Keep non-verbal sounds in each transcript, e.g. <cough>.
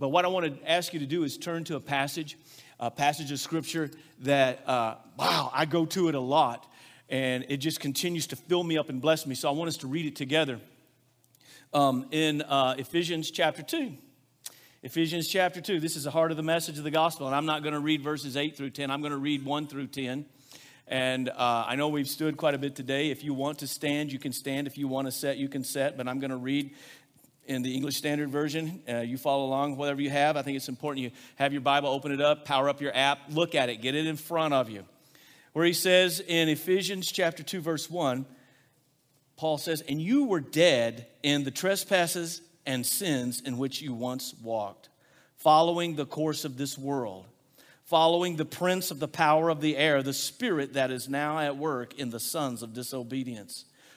But what I want to ask you to do is turn to a passage, a passage of scripture that, uh, wow, I go to it a lot. And it just continues to fill me up and bless me. So I want us to read it together um, in uh, Ephesians chapter 2. Ephesians chapter 2. This is the heart of the message of the gospel. And I'm not going to read verses 8 through 10, I'm going to read 1 through 10. And uh, I know we've stood quite a bit today. If you want to stand, you can stand. If you want to set, you can set. But I'm going to read in the English Standard Version. Uh, you follow along, whatever you have. I think it's important you have your Bible, open it up, power up your app, look at it, get it in front of you. Where he says in Ephesians chapter 2, verse 1, Paul says, And you were dead in the trespasses and sins in which you once walked, following the course of this world, following the prince of the power of the air, the spirit that is now at work in the sons of disobedience,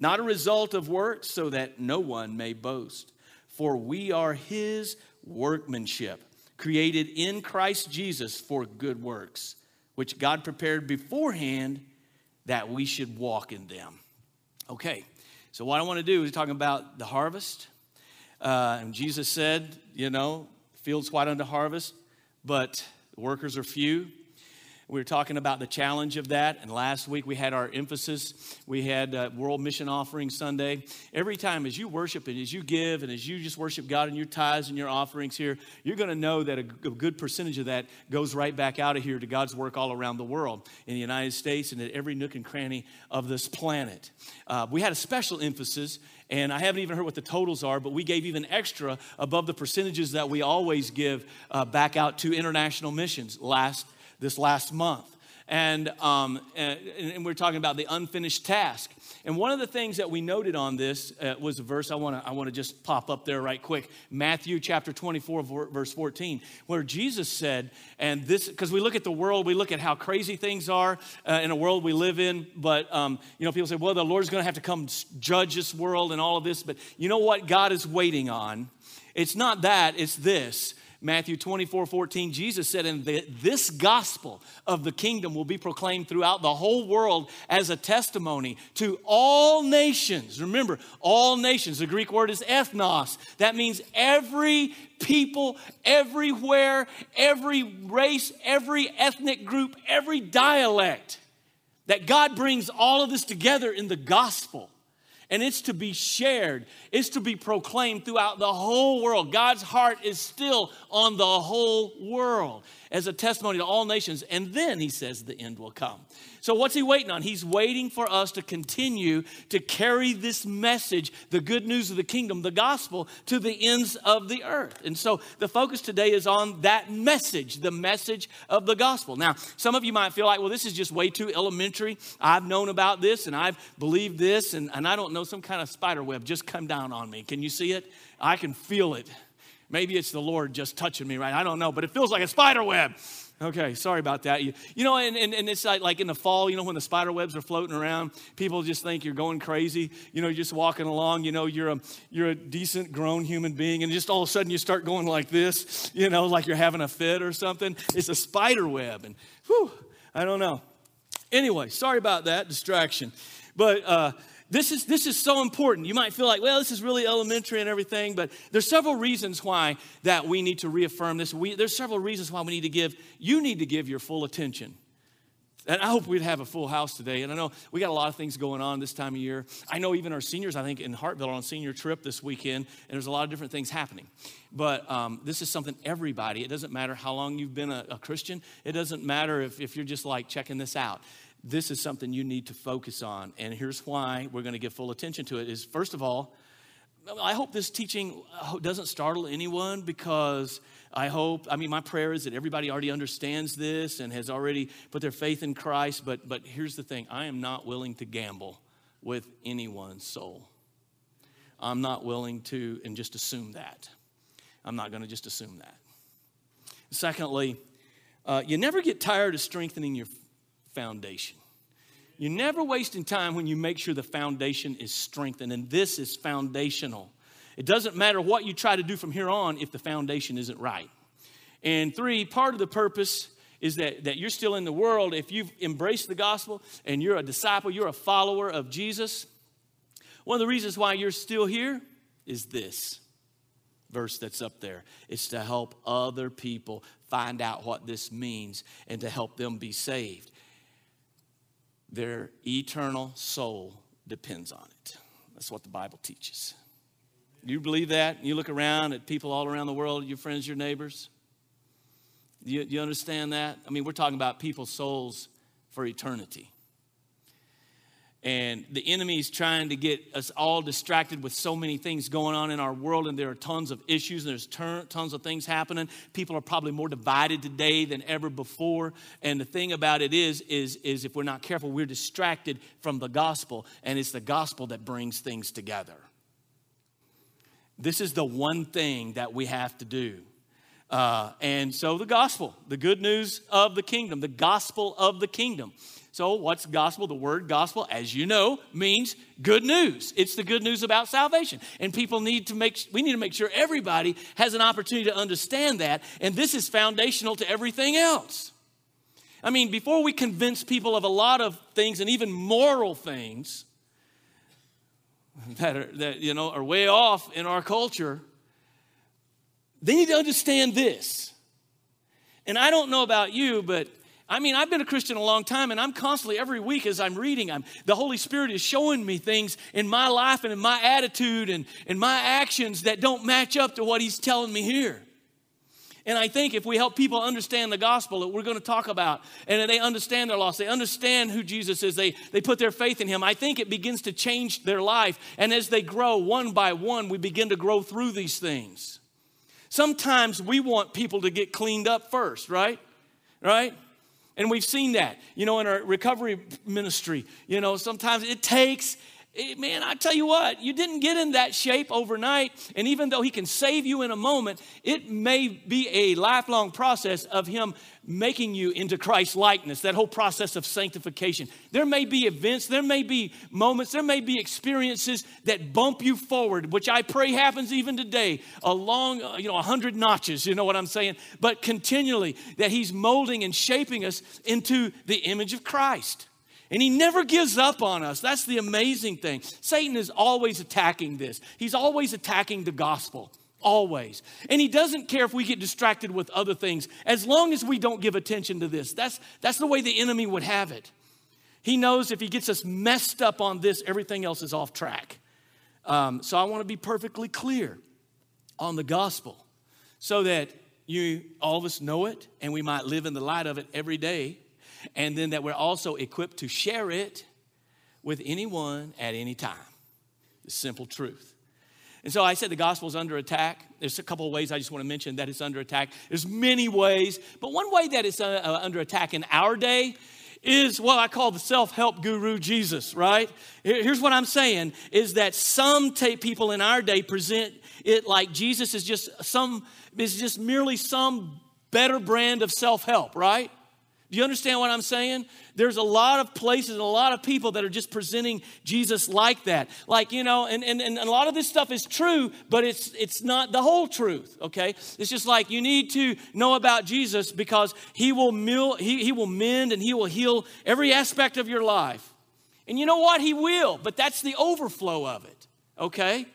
not a result of works, so that no one may boast. For we are his workmanship, created in Christ Jesus for good works, which God prepared beforehand that we should walk in them. Okay, so, what I want to do is talking about the harvest. Uh, and Jesus said, you know, fields white unto harvest, but workers are few. We were talking about the challenge of that, and last week we had our emphasis. We had uh, World Mission Offering Sunday. Every time as you worship and as you give and as you just worship God in your tithes and your offerings here, you're going to know that a, good percentage of that goes right back out of here to God's work all around the world, in the United States and at every nook and cranny of this planet. Uh, we had a special emphasis and I haven't even heard what the totals are, but we gave even extra above the percentages that we always give uh, back out to international missions last this last month. And, um, and, and, we're talking about the unfinished task. And one of the things that we noted on this uh, was a verse I want to I wanna just pop up there right quick Matthew chapter 24, verse 14, where Jesus said, and this, because we look at the world, we look at how crazy things are uh, in a world we live in. But, um, you know, people say, well, the Lord's going to have to come judge this world and all of this. But you know what God is waiting on? It's not that, it's this Matthew 24, 14, Jesus said, And this gospel of the kingdom will be proclaimed throughout the whole world as a testimony to all nations. Remember, all nations. The Greek word is ethnos. That means every people, everywhere, every race, every ethnic group, every dialect. That God brings all of this together in the gospel and it's to be shared, it's to be proclaimed throughout the whole world. God's heart is still on the whole world as a testimony to all nations. And then he says the end will come. So, what's he waiting on? He's waiting for us to continue to carry this message, the good news of the kingdom, the gospel, to the ends of the earth. And so, the focus today is on that message, the message of the gospel. Now, some of you might feel like, well, this is just way too elementary. I've known about this and I've believed this, and, and I don't know, some kind of spider web just come down on me. Can you see it? I can feel it. Maybe it's the Lord just touching me, right? I don't know, but it feels like a spider web. Okay, sorry about that. You, you know, and, and, and it's like, like in the fall, you know, when the spider webs are floating around, people just think you're going crazy. You know, you're just walking along, you know, you're a, you're a decent grown human being, and just all of a sudden you start going like this, you know, like you're having a fit or something. It's a spider web, and whew, I don't know. Anyway, sorry about that distraction. But uh, this is, this is so important. You might feel like, well, this is really elementary and everything, but there's several reasons why that we need to reaffirm this. We, there's several reasons why we need to give, you need to give your full attention And I hope we'd have a full house today. And I know we got a lot of things going on this time of year. I know even our seniors, I think, in Hartville on a senior trip this weekend, and there's a lot of different things happening. But um, this is something everybody, it doesn't matter how long you've been a, a Christian, it doesn't matter if, if you're just like checking this out. This is something you need to focus on. And here's why we're going to give full attention to it is first of all, I hope this teaching doesn't startle anyone because I hope, I mean, my prayer is that everybody already understands this and has already put their faith in Christ. But, but here's the thing I am not willing to gamble with anyone's soul. I'm not willing to, and just assume that. I'm not going to just assume that. Secondly, uh, you never get tired of strengthening your foundation. You're never wasting time when you make sure the foundation is strengthened, and this is foundational. It doesn't matter what you try to do from here on if the foundation isn't right. And three, part of the purpose is that, that you're still in the world. If you've embraced the gospel and you're a disciple, you're a follower of Jesus, one of the reasons why you're still here is this verse that's up there. It's to help other people find out what this means and to help them be saved. Their eternal soul depends on it. That's what the Bible teaches. You believe that? You look around at people all around the world, your friends, your neighbors. You, you understand that? I mean, we're talking about people's souls for eternity. And the enemy is trying to get us all distracted with so many things going on in our world, and there are tons of issues, and there's tons of things happening. People are probably more divided today than ever before. And the thing about it is, is, is if we're not careful, we're distracted from the gospel, and it's the gospel that brings things together. This is the one thing that we have to do. Uh, and so, the gospel, the good news of the kingdom, the gospel of the kingdom. So, what's gospel? The word gospel, as you know, means good news. It's the good news about salvation. And people need to make, we need to make sure everybody has an opportunity to understand that. And this is foundational to everything else. I mean, before we convince people of a lot of things and even moral things, that are, that you know are way off in our culture they need to understand this and i don't know about you but i mean i've been a christian a long time and i'm constantly every week as i'm reading i'm the holy spirit is showing me things in my life and in my attitude and in my actions that don't match up to what he's telling me here and I think if we help people understand the gospel that we're going to talk about, and they understand their loss, they understand who Jesus is, they, they put their faith in him, I think it begins to change their life. And as they grow one by one, we begin to grow through these things. Sometimes we want people to get cleaned up first, right? Right? And we've seen that, you know, in our recovery ministry. You know, sometimes it takes man, I tell you what, you didn't get in that shape overnight. And even though He can save you in a moment, it may be a lifelong process of Him making you into Christ likeness, that whole process of sanctification. There may be events, there may be moments, there may be experiences that bump you forward, which I pray happens even today, along, uh, you know, a hundred notches, you know what I'm saying? But continually, that He's molding and shaping us into the image of Christ. And he never gives up on us. That's the amazing thing. Satan is always attacking this, he's always attacking the gospel. Always. And he doesn't care if we get distracted with other things, as long as we don't give attention to this. That's, that's the way the enemy would have it. He knows if he gets us messed up on this, everything else is off track. Um, so I want to be perfectly clear on the gospel so that you all of us know it and we might live in the light of it every day and then that we're also equipped to share it with anyone at any time. The simple truth. And so I said the gospel is under attack. There's a couple of ways I just want to mention that it's under attack. There's many ways, but one way that it's uh, uh under attack in our day is what I call the self-help guru Jesus, right? Here's what I'm saying is that some people in our day present it like Jesus is just some is just merely some better brand of self-help, right? Do you understand what I'm saying? There's a lot of places and a lot of people that are just presenting Jesus like that. Like, you know, and, and, and a lot of this stuff is true, but it's it's not the whole truth, okay? It's just like you need to know about Jesus because he will mill, he, he will mend and he will heal every aspect of your life. And you know what? He will, but that's the overflow of it, okay?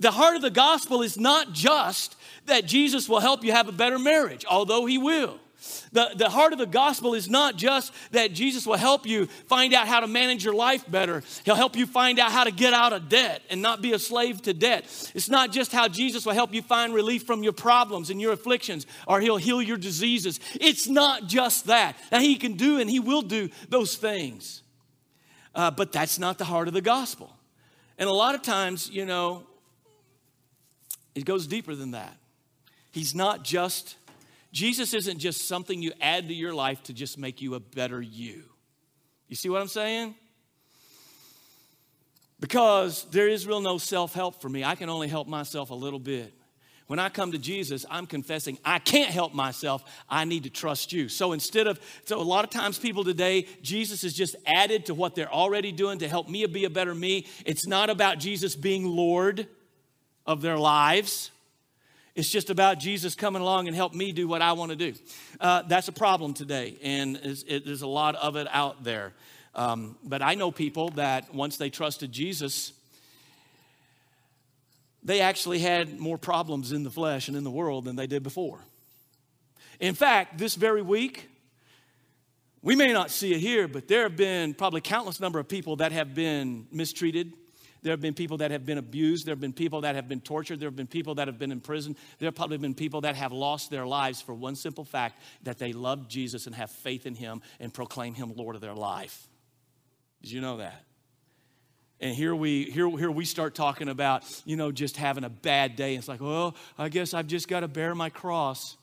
The heart of the gospel is not just that Jesus will help you have a better marriage, although he will. The, the heart of the gospel is not just that Jesus will help you find out how to manage your life better. He'll help you find out how to get out of debt and not be a slave to debt. It's not just how Jesus will help you find relief from your problems and your afflictions or he'll heal your diseases. It's not just that. Now, he can do and he will do those things. Uh, but that's not the heart of the gospel. And a lot of times, you know, it goes deeper than that. He's not just, Jesus isn't just something you add to your life to just make you a better you. You see what I'm saying? Because there is real no self help for me. I can only help myself a little bit. When I come to Jesus, I'm confessing I can't help myself. I need to trust you. So instead of, so a lot of times people today, Jesus is just added to what they're already doing to help me be a better me. It's not about Jesus being Lord of their lives. It's just about Jesus coming along and help me do what I want to do. Uh, that's a problem today, and it, there's a lot of it out there. Um, but I know people that once they trusted Jesus, they actually had more problems in the flesh and in the world than they did before. In fact, this very week, we may not see it here, but there have been probably countless number of people that have been mistreated. There have been people that have been abused. There have been people that have been tortured. There have been people that have been in prison. There have probably been people that have lost their lives for one simple fact that they love Jesus and have faith in Him and proclaim Him Lord of their life. Did you know that? And here we here, here we start talking about, you know, just having a bad day. It's like, well, I guess I've just got to bear my cross.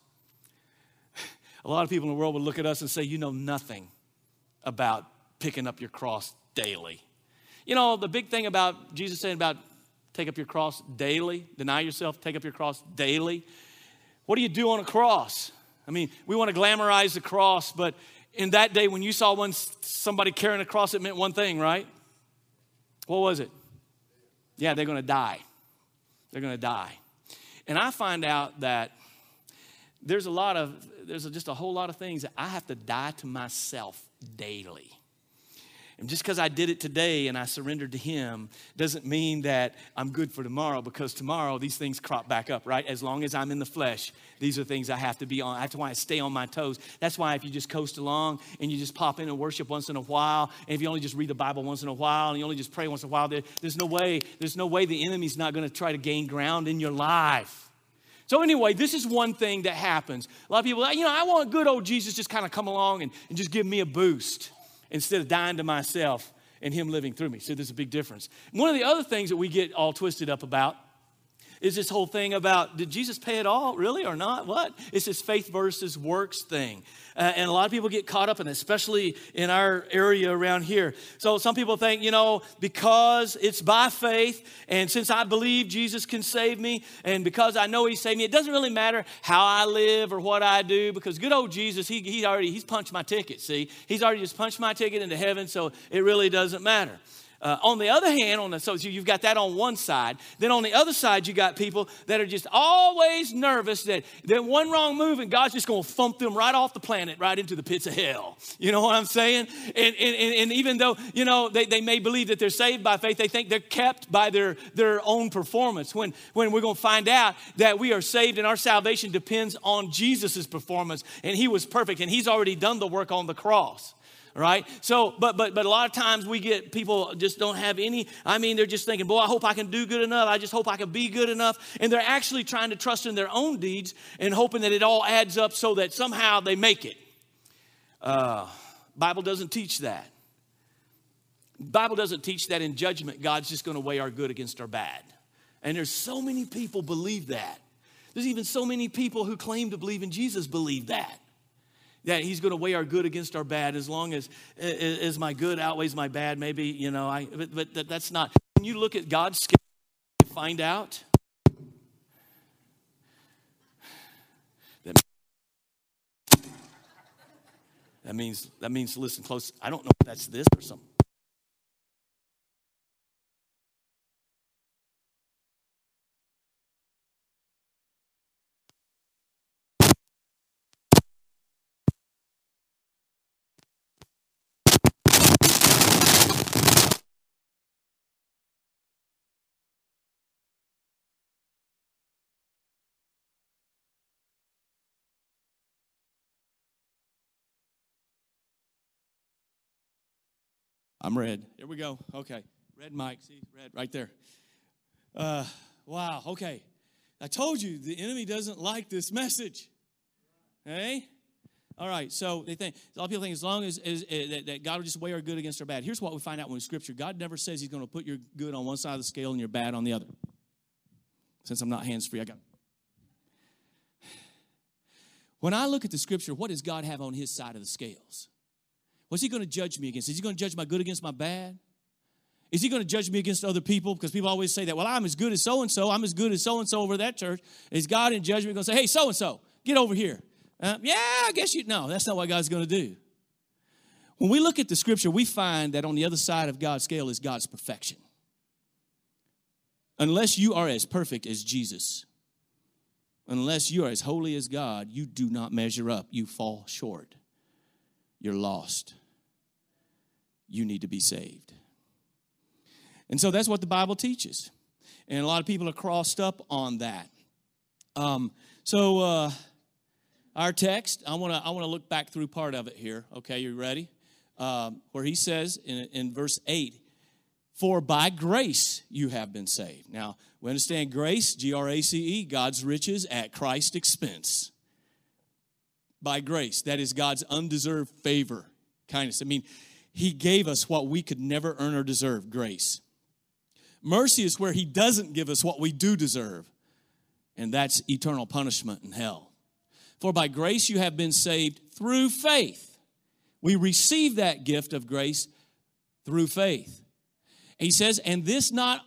<laughs> A lot of people in the world would look at us and say, you know nothing about picking up your cross daily. You know, the big thing about Jesus saying about take up your cross daily, deny yourself, take up your cross daily. What do you do on a cross? I mean, we want to glamorize the cross, but in that day when you saw one somebody carrying a cross, it meant one thing, right? What was it? Yeah, they're going to die. They're going to die. And I find out that there's a lot of, there's just a whole lot of things that I have to die to myself daily. And just because I did it today and I surrendered to Him doesn't mean that I'm good for tomorrow because tomorrow these things crop back up, right? As long as I'm in the flesh, these are things I have to be on. That's why I stay on my toes. That's why if you just coast along and you just pop in and worship once in a while, and if you only just read the Bible once in a while and you only just pray once in a while, there, there's no way, there's no way the enemy's not going to try to gain ground in your life. So, anyway, this is one thing that happens. A lot of people, you know, I want good old Jesus just kind of come along and, and just give me a boost instead of dying to myself and Him living through me. So there's a big difference. One of the other things that we get all twisted up about is this whole thing about did Jesus pay it all, really, or not? What? It's this faith versus works thing. Uh, and a lot of people get caught up in it, especially in our area around here. So some people think, you know, because it's by faith, and since I believe Jesus can save me, and because I know He saved me, it doesn't really matter how I live or what I do, because good old Jesus, He, he already He's punched my ticket. See, He's already just punched my ticket into heaven, so it really doesn't matter. Uh, on the other hand, on the, so you've got that on one side. Then on the other side, you got people that are just always nervous that, that one wrong move and God's just going to thump them right off the planet, right into the pits of hell. You know what I'm saying? And, and, and even though, you know, they, they may believe that they're saved by faith, they think they're kept by their, their own performance. When, when we're going to find out that we are saved and our salvation depends on Jesus' performance and he was perfect and he's already done the work on the cross right? So, but but but a lot of times we get people just don't have any. I mean, they're just thinking, boy, I hope I can do good enough. I just hope I can be good enough, and they're actually trying to trust in their own deeds and hoping that it all adds up so that somehow they make it. Uh, Bible doesn't teach that. Bible doesn't teach that in judgment God's just going to weigh our good against our bad. And there's so many people believe that. There's even so many people who claim to believe in Jesus believe that that he's going to weigh our good against our bad. As long as as my good outweighs my bad maybe you know i but, but that, that's not when you look at god's scale you find out that, that means that means listen close i don't know if that's this or something I'm red. Here we go. Okay. Red mic. See, red right there. Uh, wow. Okay. I told you the enemy doesn't like this message. Hey? All right, so they think a lot of people think as long as, as, as that, that, God will just weigh our good against our bad. Here's what we find out when Scripture: God never says He's going to put your good on one side of the scale and your bad on the other. Since I'm not hands free, I got. When I look at the Scripture, what does God have on His side of the scales? What's He going to judge me against? Is He going to judge my good against my bad? Is he going to judge me against other people? Because people always say that, well, I'm as good as so and so. I'm as good as so and so over that church. Is God in judgment going to say, hey, so and so, get over here? Uh, yeah, I guess you. No, that's not what God's going to do. When we look at the scripture, we find that on the other side of God's scale is God's perfection. Unless you are as perfect as Jesus, unless you are as holy as God, you do not measure up. You fall short. You're lost. You need to be saved. And so that's what the Bible teaches. And a lot of people are crossed up on that. Um, so, uh, our text, I want to I wanna look back through part of it here. Okay, you ready? Um, where he says in, in verse 8, For by grace you have been saved. Now, we understand grace, G R A C E, God's riches at Christ's expense. By grace, that is God's undeserved favor, kindness. I mean, he gave us what we could never earn or deserve grace. Mercy is where He doesn't give us what we do deserve, and that's eternal punishment in hell. For by grace you have been saved through faith. We receive that gift of grace through faith. He says, and this not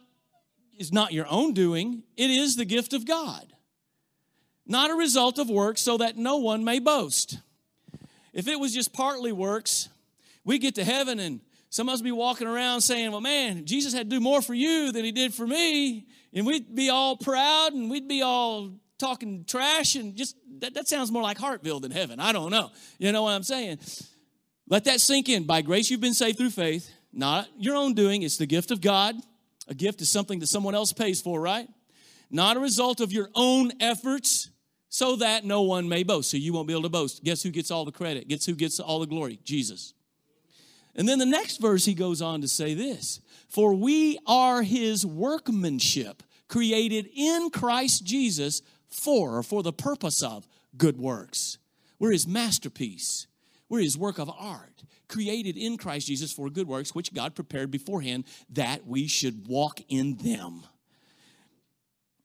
is not your own doing, it is the gift of God, not a result of works, so that no one may boast. If it was just partly works, we get to heaven and some of us be walking around saying, well, man, Jesus had to do more for you than he did for me. And we'd be all proud and we'd be all talking trash and just, that, that sounds more like Hartville than heaven. I don't know. You know what I'm saying? Let that sink in. By grace, you've been saved through faith, not your own doing. It's the gift of God. A gift is something that someone else pays for, right? Not a result of your own efforts, so that no one may boast. So you won't be able to boast. Guess who gets all the credit? Guess who gets all the glory? Jesus. And then the next verse, he goes on to say this For we are his workmanship, created in Christ Jesus for, or for the purpose of good works. We're his masterpiece, we're his work of art, created in Christ Jesus for good works, which God prepared beforehand that we should walk in them.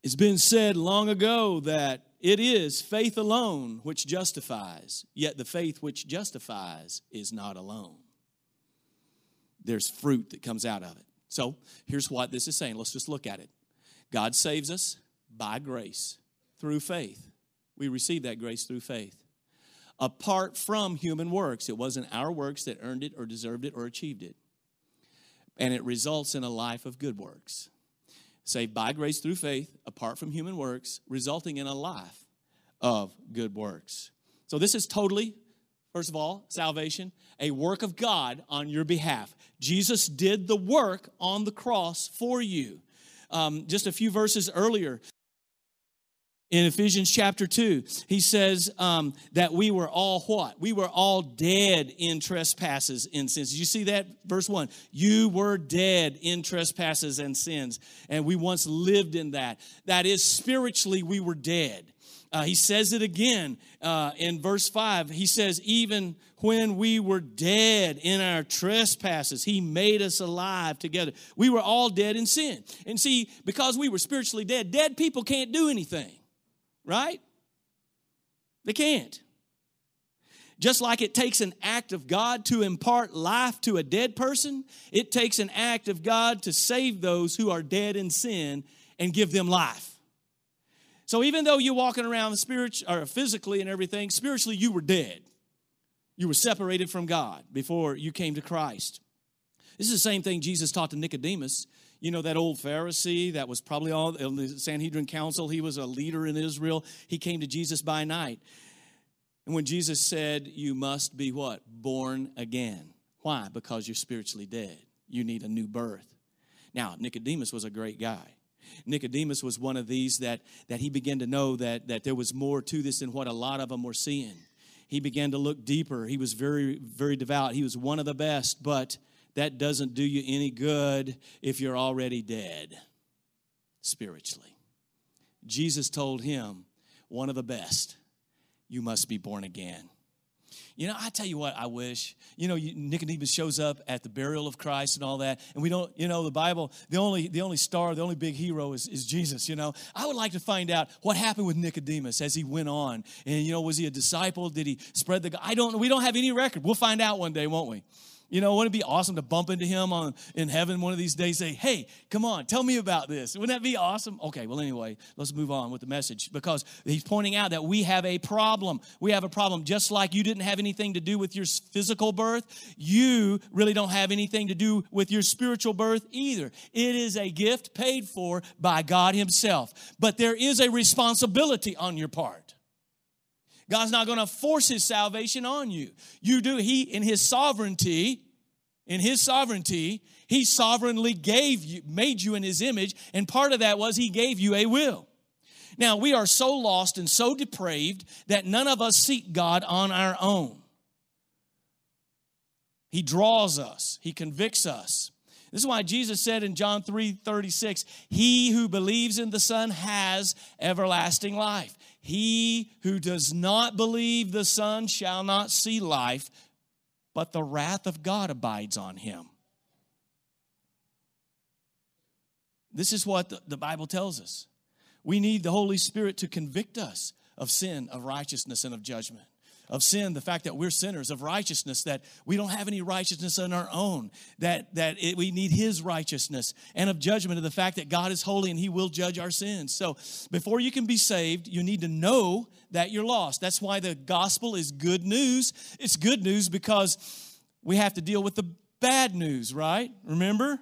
It's been said long ago that it is faith alone which justifies, yet the faith which justifies is not alone there's fruit that comes out of it. So here's what this is saying. Let's just look at it. God saves us by grace through faith. We receive that grace through faith. Apart from human works, it wasn't our works that earned it or deserved it or achieved it. And it results in a life of good works. Saved by grace through faith, apart from human works, resulting in a life of good works. So this is totally First of all, salvation, a work of God on your behalf. Jesus did the work on the cross for you. Um, just a few verses earlier, in Ephesians chapter 2, he says um, that we were all what? We were all dead in trespasses and sins. You see that? Verse 1 You were dead in trespasses and sins, and we once lived in that. That is, spiritually, we were dead. Uh, he says it again uh, in verse 5. He says, Even when we were dead in our trespasses, He made us alive together. We were all dead in sin. And see, because we were spiritually dead, dead people can't do anything, right? They can't. Just like it takes an act of God to impart life to a dead person, it takes an act of God to save those who are dead in sin and give them life. So even though you're walking around spiritually or physically and everything, spiritually you were dead. You were separated from God before you came to Christ. This is the same thing Jesus taught to Nicodemus. You know, that old Pharisee that was probably all in the Sanhedrin Council. He was a leader in Israel. He came to Jesus by night. And when Jesus said, You must be what? Born again. Why? Because you're spiritually dead. You need a new birth. Now, Nicodemus was a great guy. Nicodemus was one of these that, that he began to know that, that there was more to this than what a lot of them were seeing. He began to look deeper. He was very, very devout. He was one of the best, but that doesn't do you any good if you're already dead spiritually. Jesus told him, one of the best, you must be born again. You know, I tell you what, I wish. You know, Nicodemus shows up at the burial of Christ and all that, and we don't. You know, the Bible, the only the only star, the only big hero is, is Jesus. You know, I would like to find out what happened with Nicodemus as he went on, and you know, was he a disciple? Did he spread the? I don't. We don't have any record. We'll find out one day, won't we? You know, wouldn't it be awesome to bump into him on in heaven one of these days? Say, hey, come on, tell me about this. Wouldn't that be awesome? Okay, well, anyway, let's move on with the message because he's pointing out that we have a problem. We have a problem. Just like you didn't have anything to do with your physical birth, you really don't have anything to do with your spiritual birth either. It is a gift paid for by God Himself. But there is a responsibility on your part. God's not going to force his salvation on you. You do, he, in his sovereignty, in his sovereignty, he sovereignly gave you, made you in his image, and part of that was he gave you a will. Now, we are so lost and so depraved that none of us seek God on our own. He draws us, he convicts us. This is why Jesus said in John 3 36, He who believes in the Son has everlasting life. He who does not believe the Son shall not see life, but the wrath of God abides on him. This is what the, Bible tells us. We need the Holy Spirit to convict us of sin, of righteousness, and of judgment. Of sin, the fact that we're sinners, of righteousness, that we don't have any righteousness on our own, that, that it, we need His righteousness, and of judgment, of the fact that God is holy and He will judge our sins. So, before you can be saved, you need to know that you're lost. That's why the gospel is good news. It's good news because we have to deal with the bad news, right? Remember?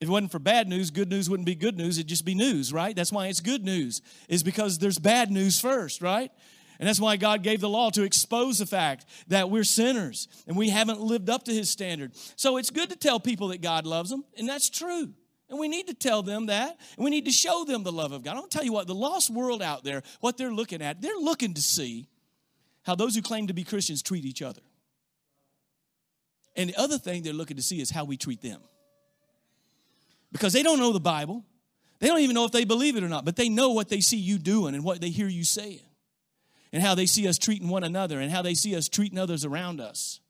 If it wasn't for bad news, good news wouldn't be good news. It'd just be news, right? That's why it's good news, is because there's bad news first, right? And that's why God gave the law to expose the fact that we're sinners and we haven't lived up to his standard. So it's good to tell people that God loves them, and that's true. And we need to tell them that, and we need to show them the love of God. I'll tell you what, the lost world out there, what they're looking at, they're looking to see how those who claim to be Christians treat each other. And the other thing they're looking to see is how we treat them. Because they don't know the Bible. They don't even know if they believe it or not, but they know what they see you doing and what they hear you saying, and how they see us treating one another, and how they see us treating others around us.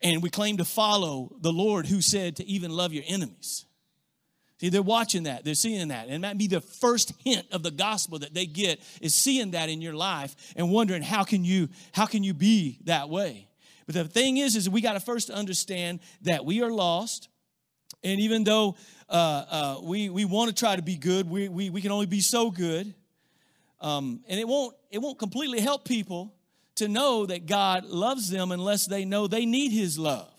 And we claim to follow the Lord who said to even love your enemies. See, they're watching that, they're seeing that. And that be the first hint of the gospel that they get is seeing that in your life and wondering how can you how can you be that way? But the thing is, is we got to first understand that we are lost. And even though uh, uh, we, we want to try to be good, we, we, we can only be so good. Um, and it won't, it won't completely help people to know that God loves them unless they know they need His love.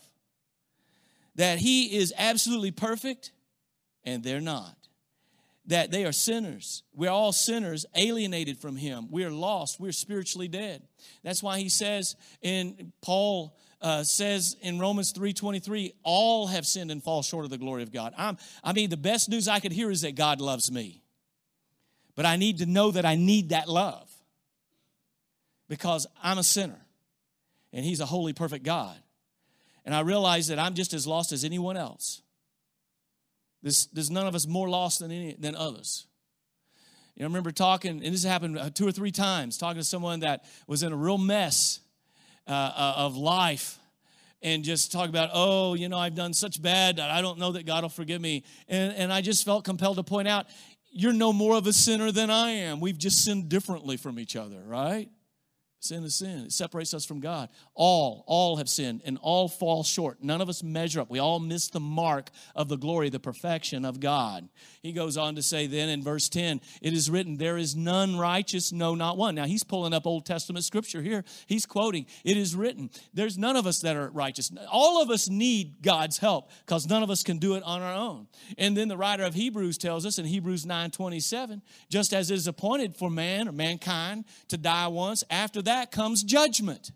That He is absolutely perfect and they're not that they are sinners. We're all sinners, alienated from Him. We're lost. We're spiritually dead. That's why He says, in Paul uh, says in Romans 3:23, all have sinned and fall short of the glory of God. I'm, I mean, the best news I could hear is that God loves me. But I need to know that I need that love because I'm a sinner and He's a holy, perfect God. And I realize that I'm just as lost as anyone else. There's, there's none of us more lost than, any, than others. You know, I remember talking, and this happened two or three times, talking to someone that was in a real mess uh, uh, of life and just talk about, oh, you know, I've done such bad that I don't know that God will forgive me. And, and I just felt compelled to point out, you're no more of a sinner than I am. We've just sinned differently from each other, right? Sin is sin. It separates us from God. All, all have sinned and all fall short. None of us measure up. We all miss the mark of the glory, the perfection of God. He goes on to say then in verse 10, it is written, There is none righteous, no, not one. Now he's pulling up Old Testament scripture here. He's quoting, It is written, There's none of us that are righteous. All of us need God's help because none of us can do it on our own. And then the writer of Hebrews tells us in Hebrews 9 27, just as it is appointed for man or mankind to die once, after that comes judgment.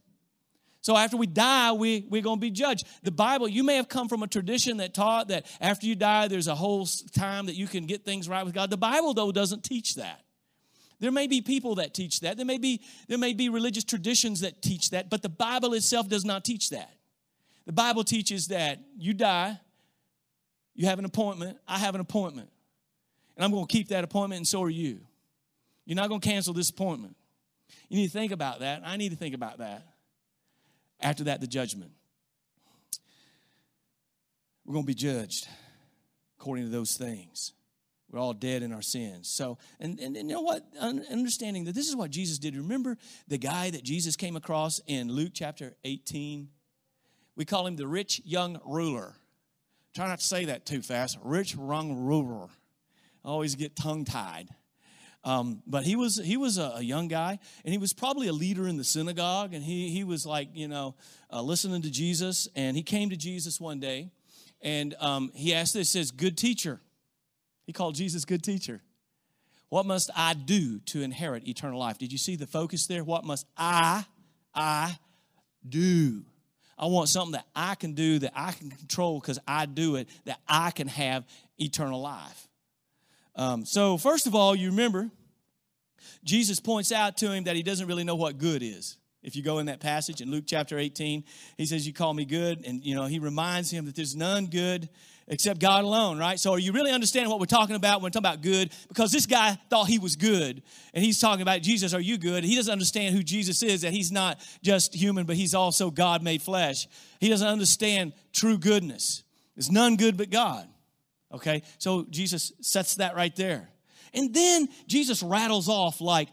So after we die, we, we're going to be judged. The Bible, you may have come from a tradition that taught that after you die, there's a whole time that you can get things right with God. The Bible, though, doesn't teach that. There may be people that teach that. There may be, there may be religious traditions that teach that, but the Bible itself does not teach that. The Bible teaches that you die, you have an appointment, I have an appointment. And I'm going to keep that appointment, and so are you. You're not going to cancel this appointment. You need to think about that. I need to think about that. After that, the judgment. We're going to be judged according to those things. We're all dead in our sins. So, and, and, and you know what? Understanding that this is what Jesus did. Remember the guy that Jesus came across in Luke chapter 18? We call him the rich young ruler. Try not to say that too fast. Rich young ruler. I always get tongue tied. Um, but he was he was a, a, young guy, and he was probably a leader in the synagogue, and he he was like you know uh, listening to Jesus, and he came to Jesus one day, and um, he asked this, says, "Good teacher," he called Jesus good teacher. What must I do to inherit eternal life? Did you see the focus there? What must I I do? I want something that I can do, that I can control because I do it, that I can have eternal life. Um, so, first of all, you remember, Jesus points out to him that he doesn't really know what good is. If you go in that passage in Luke chapter 18, he says, You call me good. And, you know, he reminds him that there's none good except God alone, right? So, are you really understanding what we're talking about when we're talking about good? Because this guy thought he was good, and he's talking about Jesus, are you good? He doesn't understand who Jesus is, that he's not just human, but he's also God made flesh. He doesn't understand true goodness. There's none good but God. Okay, so Jesus sets that right there. And then Jesus rattles off like,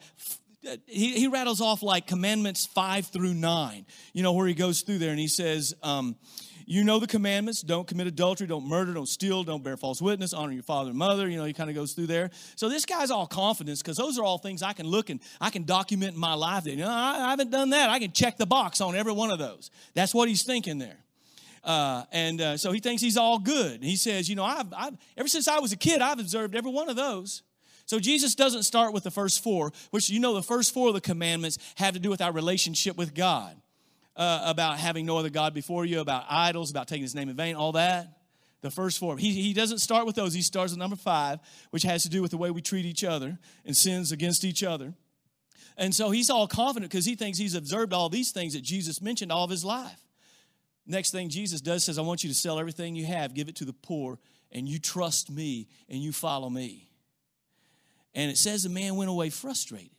he, he rattles off like commandments five through nine, you know, where he goes through there and he says, um, you know the commandments. Don't commit adultery. Don't murder. Don't steal. Don't bear false witness. Honor your father and mother. You know he kind of goes through there. So this guy's all confidence because those are all things i can look and i can document in my life that you know I, I haven't done that. I can check the box on every one of those. That's what he's thinking there uh, and uh, so he thinks he's all good. He says, You know, I've, I've, ever since I was a kid, I've observed every one of those. So Jesus doesn't start with the first four, which you know the first four of the commandments have to do with our relationship with God. Uh, about having no other God before you, about idols, about taking his name in vain, all that. The first four. He, he doesn't start with those. He starts with number five, which has to do with the way we treat each other and sins against each other. And so he's all confident because he thinks he's observed all these things that Jesus mentioned all of his life. Next thing Jesus does says, I want you to sell everything you have, give it to the poor, and you trust me and you follow me. And it says the man went away frustrated.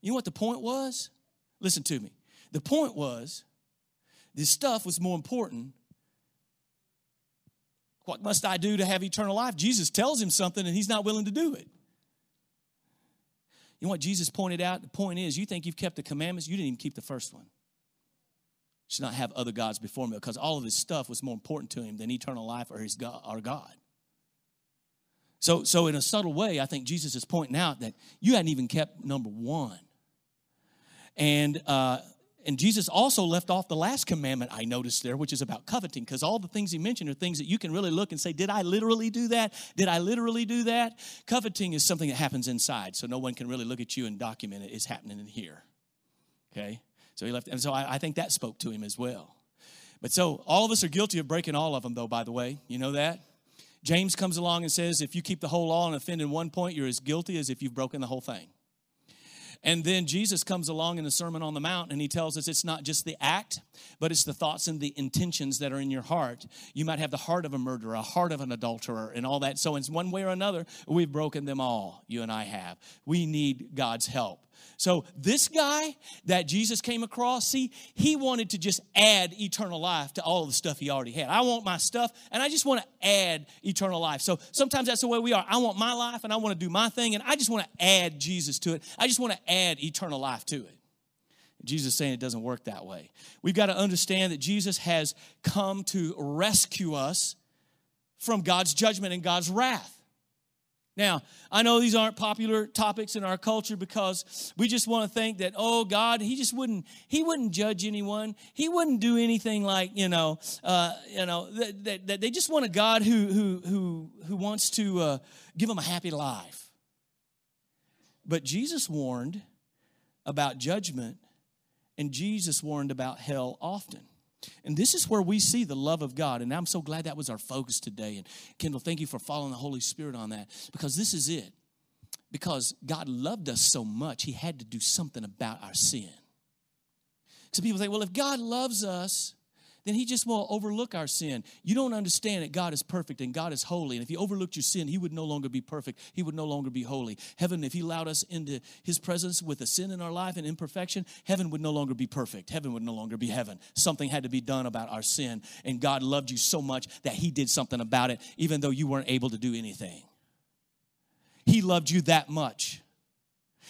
You know what the point was? Listen to me. The point was this stuff was more important. What must I do to have eternal life? Jesus tells him something and he's not willing to do it. You know what Jesus pointed out? The point is, you think you've kept the commandments, you didn't even keep the first one should not have other gods before me because all of his stuff was more important to him than eternal life or his God, our God. So, so in a subtle way, I think Jesus is pointing out that you hadn't even kept number one. And uh, and Jesus also left off the last commandment I noticed there, which is about coveting, because all the things he mentioned are things that you can really look and say, Did I literally do that? Did I literally do that? Coveting is something that happens inside, so no one can really look at you and document it. It's happening in here. Okay? So he left, and so I, I think that spoke to him as well. But so all of us are guilty of breaking all of them, though, by the way. You know that? James comes along and says, if you keep the whole law and offend in one point, you're as guilty as if you've broken the whole thing. And then Jesus comes along in the Sermon on the Mount and he tells us it's not just the act, but it's the thoughts and the intentions that are in your heart. You might have the heart of a murderer, a heart of an adulterer, and all that. So, in one way or another, we've broken them all, you and I have. We need God's help. So, this guy that Jesus came across, see, he wanted to just add eternal life to all the stuff he already had. I want my stuff, and I just want to add eternal life. So, sometimes that's the way we are. I want my life, and I want to do my thing, and I just want to add Jesus to it. I just want to add eternal life to it. Jesus saying it doesn't work that way. We've got to understand that Jesus has come to rescue us from God's judgment and God's wrath. Now, I know these aren't popular topics in our culture because we just want to think that, oh, God, He just wouldn't, He wouldn't judge anyone. He wouldn't do anything like, you know, uh, you know, that, that, that, they just want a God who, who, who, who wants to uh, give them a happy life. But Jesus warned about judgment, and Jesus warned about hell often. And this is where we see the love of God. And I'm so glad that was our focus today. And Kendall, thank you for following the Holy Spirit on that because this is it. Because God loved us so much, He had to do something about our sin. So people say, well, if God loves us, then he just will overlook our sin. You don't understand that God is perfect and God is holy. And if he overlooked your sin, he would no longer be perfect. He would no longer be holy. Heaven, if he allowed us into his presence with a sin in our life and imperfection, heaven would no longer be perfect. Heaven would no longer be heaven. Something had to be done about our sin. And God loved you so much that he did something about it, even though you weren't able to do anything. He loved you that much.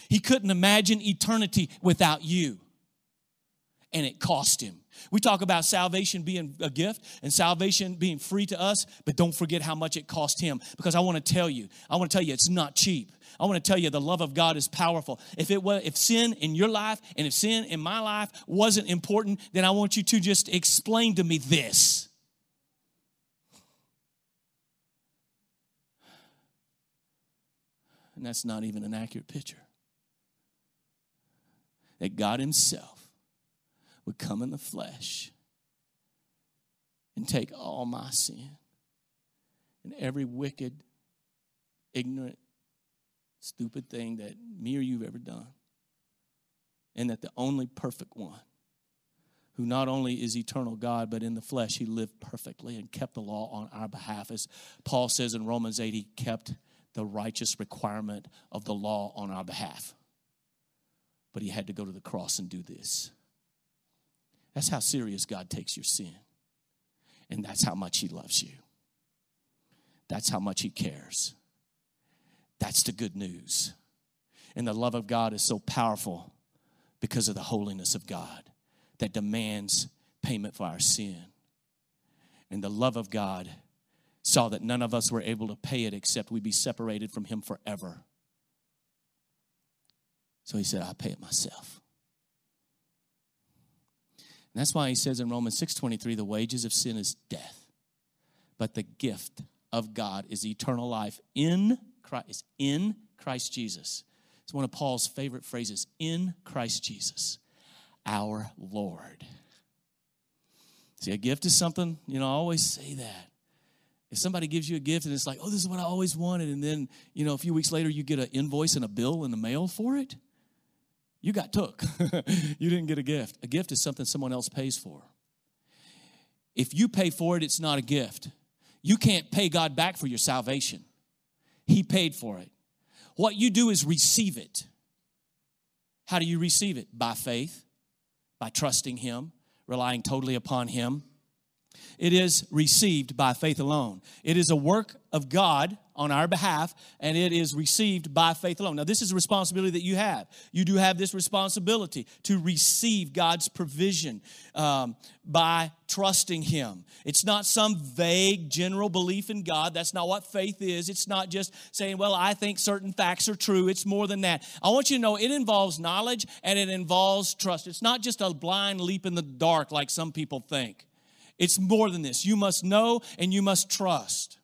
He couldn't imagine eternity without you. And it cost him. We talk about salvation being a gift and salvation being free to us, but don't forget how much it cost him. Because I want to tell you, I want to tell you it's not cheap. I want to tell you the love of God is powerful. If it was if sin in your life and if sin in my life wasn't important, then I want you to just explain to me this. And that's not even an accurate picture. That God Himself would come in the flesh and take all my sin and every wicked, ignorant, stupid thing that me or you've ever done. And that the only perfect one, who not only is eternal God, but in the flesh, he lived perfectly and kept the law on our behalf. As Paul says in Romans 8, he kept the righteous requirement of the law on our behalf. But he had to go to the cross and do this. That's how serious God takes your sin. And that's how much He loves you. That's how much He cares. That's the good news. And the love of God is so powerful because of the holiness of God that demands payment for our sin. And the love of God saw that none of us were able to pay it except we be separated from Him forever. So He said, I'll pay it myself. And that's why he says in Romans 6:23, the wages of sin is death, but the gift of God is eternal life in Christ, in Christ Jesus. It's one of Paul's favorite phrases, in Christ Jesus, our Lord. See, a gift is something, you know, I always say that. If somebody gives you a gift and it's like, oh, this is what I always wanted, and then, you know, a few weeks later you get an invoice and a bill in the mail for it, you got took. <laughs> you didn't get a gift. A gift is something someone else pays for. If you pay for it, it's not a gift. You can't pay God back for your salvation. He paid for it. What you do is receive it. How do you receive it? By faith, by trusting Him, relying totally upon Him. It is received by faith alone. It is a work of God on our behalf, and it is received by faith alone. Now, this is a responsibility that you have. You do have this responsibility to receive God's provision um, by trusting Him. It's not some vague general belief in God. That's not what faith is. It's not just saying, well, I think certain facts are true. It's more than that. I want you to know it involves knowledge and it involves trust. It's not just a blind leap in the dark like some people think. It's more than this. You must know and you must trust.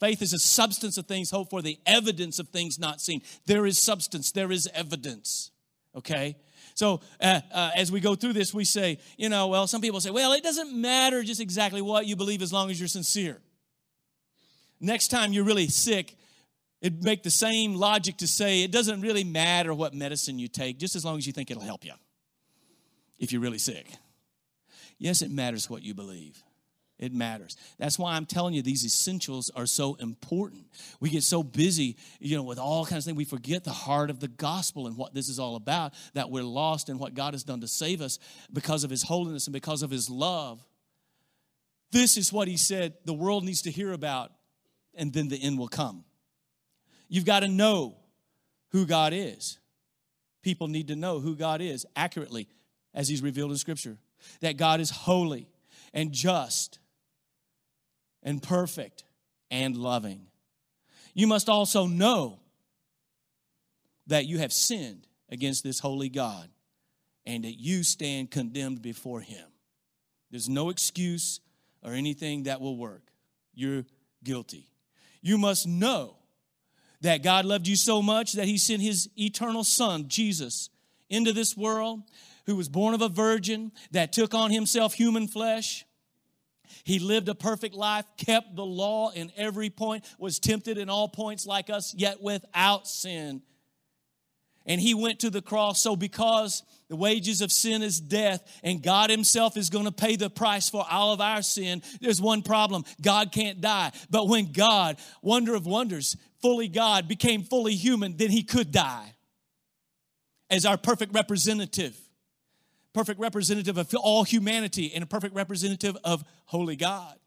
Faith is a substance of things hoped for, the evidence of things not seen. There is substance, there is evidence. Okay? So uh, uh, as we go through this, we say, you know, well, some people say, well, it doesn't matter just exactly what you believe as long as you're sincere. Next time you're really sick, it'd make the same logic to say it doesn't really matter what medicine you take, just as long as you think it'll help you if you're really sick. Yes, it matters what you believe. It matters. That's why I'm telling you these essentials are so important. We get so busy, you know, with all kinds of things, we forget the heart of the gospel and what this is all about, that we're lost in what God has done to save us because of his holiness and because of his love. This is what he said the world needs to hear about, and then the end will come. You've got to know who God is. People need to know who God is accurately as he's revealed in Scripture. That God is holy and just and perfect and loving. You must also know that you have sinned against this holy God and that you stand condemned before Him. There's no excuse or anything that will work. You're guilty. You must know that God loved you so much that He sent His eternal Son, Jesus, into this world, who was born of a virgin, that took on Himself human flesh he lived a perfect life, kept the law in every point, was tempted in all points like us, yet without sin. And he went to the cross. So, because the wages of sin is death, and God Himself is going to pay the price for all of our sin, there's one problem God can't die. But when God, wonder of wonders, fully God, became fully human, then He could die as our perfect representative. Perfect representative of all humanity and a perfect representative of holy God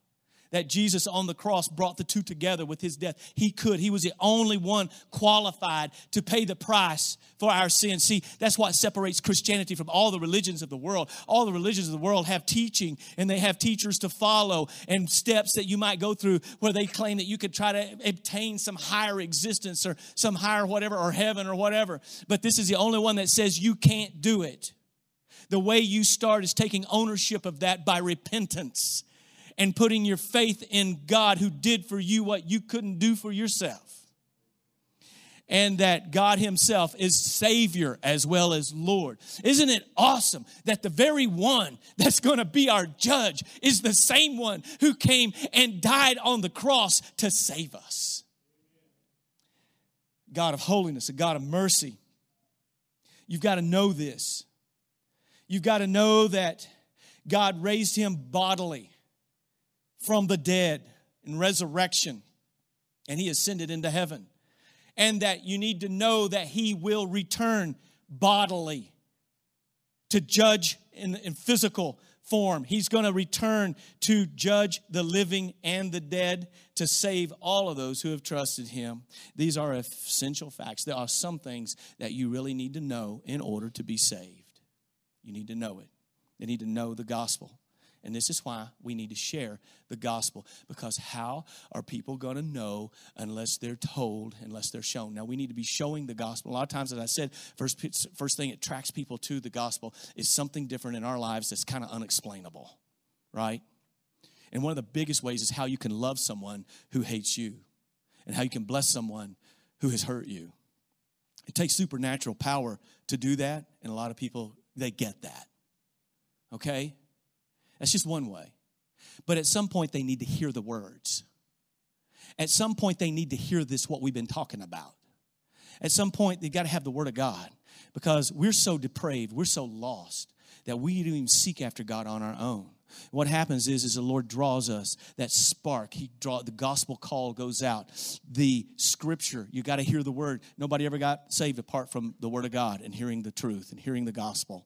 that Jesus on the cross brought the two together with his death. He could. He was the only one qualified to pay the price for our sins. See, that's what separates Christianity from all the religions of the world. All the religions of the world have teaching and they have teachers to follow and steps that you might go through where they claim that you could try to obtain some higher existence or some higher whatever or heaven or whatever. But this is the only one that says you can't do it. The way you start is taking ownership of that by repentance and putting your faith in God who did for you what you couldn't do for yourself. And that God Himself is Savior as well as Lord. Isn't it awesome that the very one that's going to be our judge is the same one who came and died on the cross to save us? God of holiness, a God of mercy. You've got to know this. You've got to know that God raised him bodily from the dead in resurrection, and he ascended into heaven. And that you need to know that he will return bodily to judge in, in physical form. He's going to return to judge the living and the dead to save all of those who have trusted him. These are essential facts. There are some things that you really need to know in order to be saved. You need to know it. You need to know the gospel. And this is why we need to share the gospel because how are people going to know unless they're told, unless they're shown? Now, we need to be showing the gospel. A lot of times, as I said, first, first thing that attracts people to the gospel is something different in our lives that's kind of unexplainable, right? And one of the biggest ways is how you can love someone who hates you and how you can bless someone who has hurt you. It takes supernatural power to do that, and a lot of people, they get that. Okay? That's just one way. But at some point, they need to hear the words. At some point, they need to hear this, what we've been talking about. At some point, they've got to have the Word of God because we're so depraved, we're so lost that we don't even seek after God on our own. What happens is, is the Lord draws us that spark. He draw the gospel call goes out. The scripture, you got to hear the word. Nobody ever got saved apart from the word of God and hearing the truth and hearing the gospel.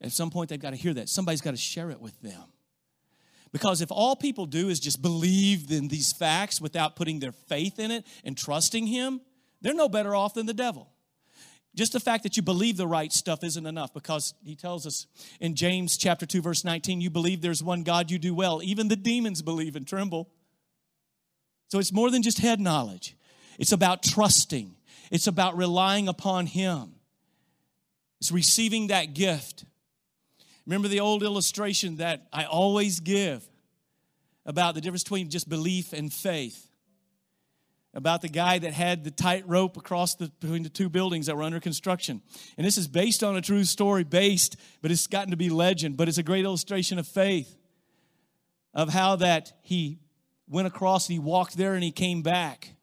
At some point, they've got to hear that. Somebody's got to share it with them. Because if all people do is just believe in these facts without putting their faith in it and trusting Him, they're no better off than the devil. Just the fact that you believe the right stuff isn't enough because he tells us in James chapter 2 verse 19 you believe there's one God you do well even the demons believe and tremble. So it's more than just head knowledge. It's about trusting. It's about relying upon him. It's receiving that gift. Remember the old illustration that I always give about the difference between just belief and faith. About the guy that had the tight rope across the, between the two buildings that were under construction. And this is based on a true story, based, but it's gotten to be legend. But it's a great illustration of faith, of how that he went across and he walked there and he came back.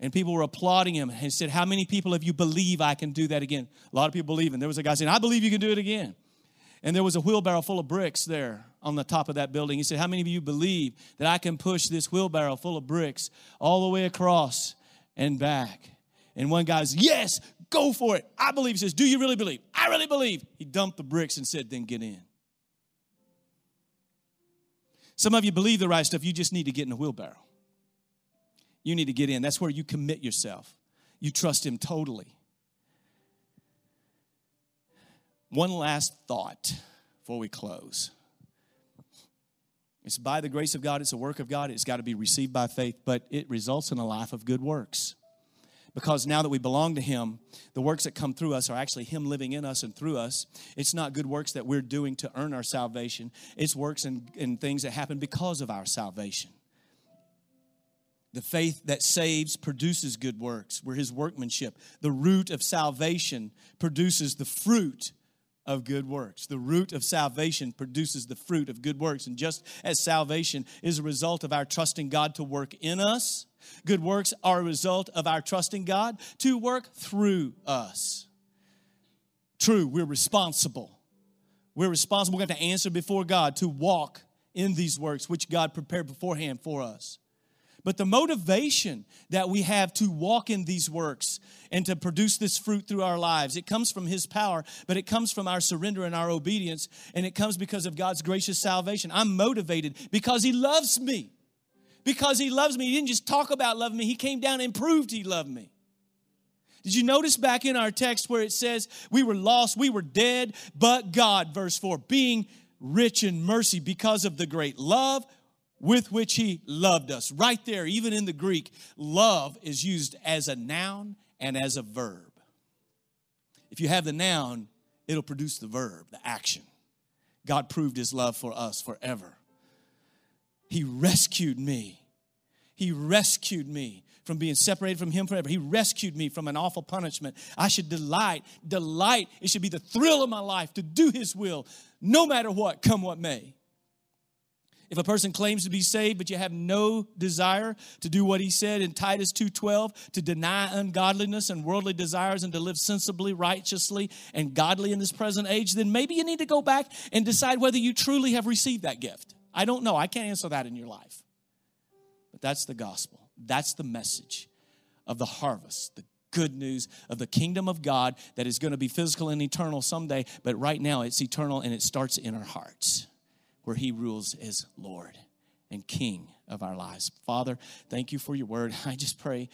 And people were applauding him and said, How many people of you believe I can do that again? A lot of people believe. And there was a guy saying, I believe you can do it again. And there was a wheelbarrow full of bricks there on the top of that building. He said, How many of you believe that I can push this wheelbarrow full of bricks all the way across and back? And one guy says, Yes, go for it. I believe. He says, Do you really believe? I really believe. He dumped the bricks and said, Then get in. Some of you believe the right stuff, you just need to get in a wheelbarrow you need to get in. That's where you commit yourself. You trust Him totally. One last thought before we close. It's by the grace of God, it's a work of God, it's got to be received by faith, but it results in a life of good works. Because now that we belong to Him, the works that come through us are actually Him living in us and through us. It's not good works that we're doing to earn our salvation, it's works and, and things that happen because of our salvation. The faith that saves produces good works. We're his workmanship. The root of salvation produces the fruit of good works. The root of salvation produces the fruit of good works. And just as salvation is a result of our trusting God to work in us, good works are a result of our trusting God to work through us. True, we're responsible. We're responsible. We have to answer before God to walk in these works which God prepared beforehand for us. But the motivation that we have to walk in these works and to produce this fruit through our lives, it comes from His power, but it comes from our surrender and our obedience, and it comes because of God's gracious salvation. I'm motivated because He loves me. Because He loves me. He didn't just talk about loving me, He came down and proved He loved me. Did you notice back in our text where it says, We were lost, we were dead, but God, verse 4, being rich in mercy because of the great love with which he loved us. Right there, even in the Greek, love is used as a noun and as a verb. If you have the noun, it'll produce the verb, the action. God proved his love for us forever. He rescued me. He rescued me from being separated from him forever. He rescued me from an awful punishment. I should delight, delight. It should be the thrill of my life to do his will, no matter what, come what may. If a person claims to be saved but you have no desire to do what he said in Titus 2:12 to deny ungodliness and worldly desires and to live sensibly, righteously and godly in this present age, then maybe you need to go back and decide whether you truly have received that gift. I don't know. I can't answer that in your life. But that's the gospel. That's the message of the harvest, the good news of the kingdom of God that is going to be physical and eternal someday, but right now it's eternal and it starts in our hearts where He rules as Lord and King of our lives. Father, thank you for your word. <laughs> I just pray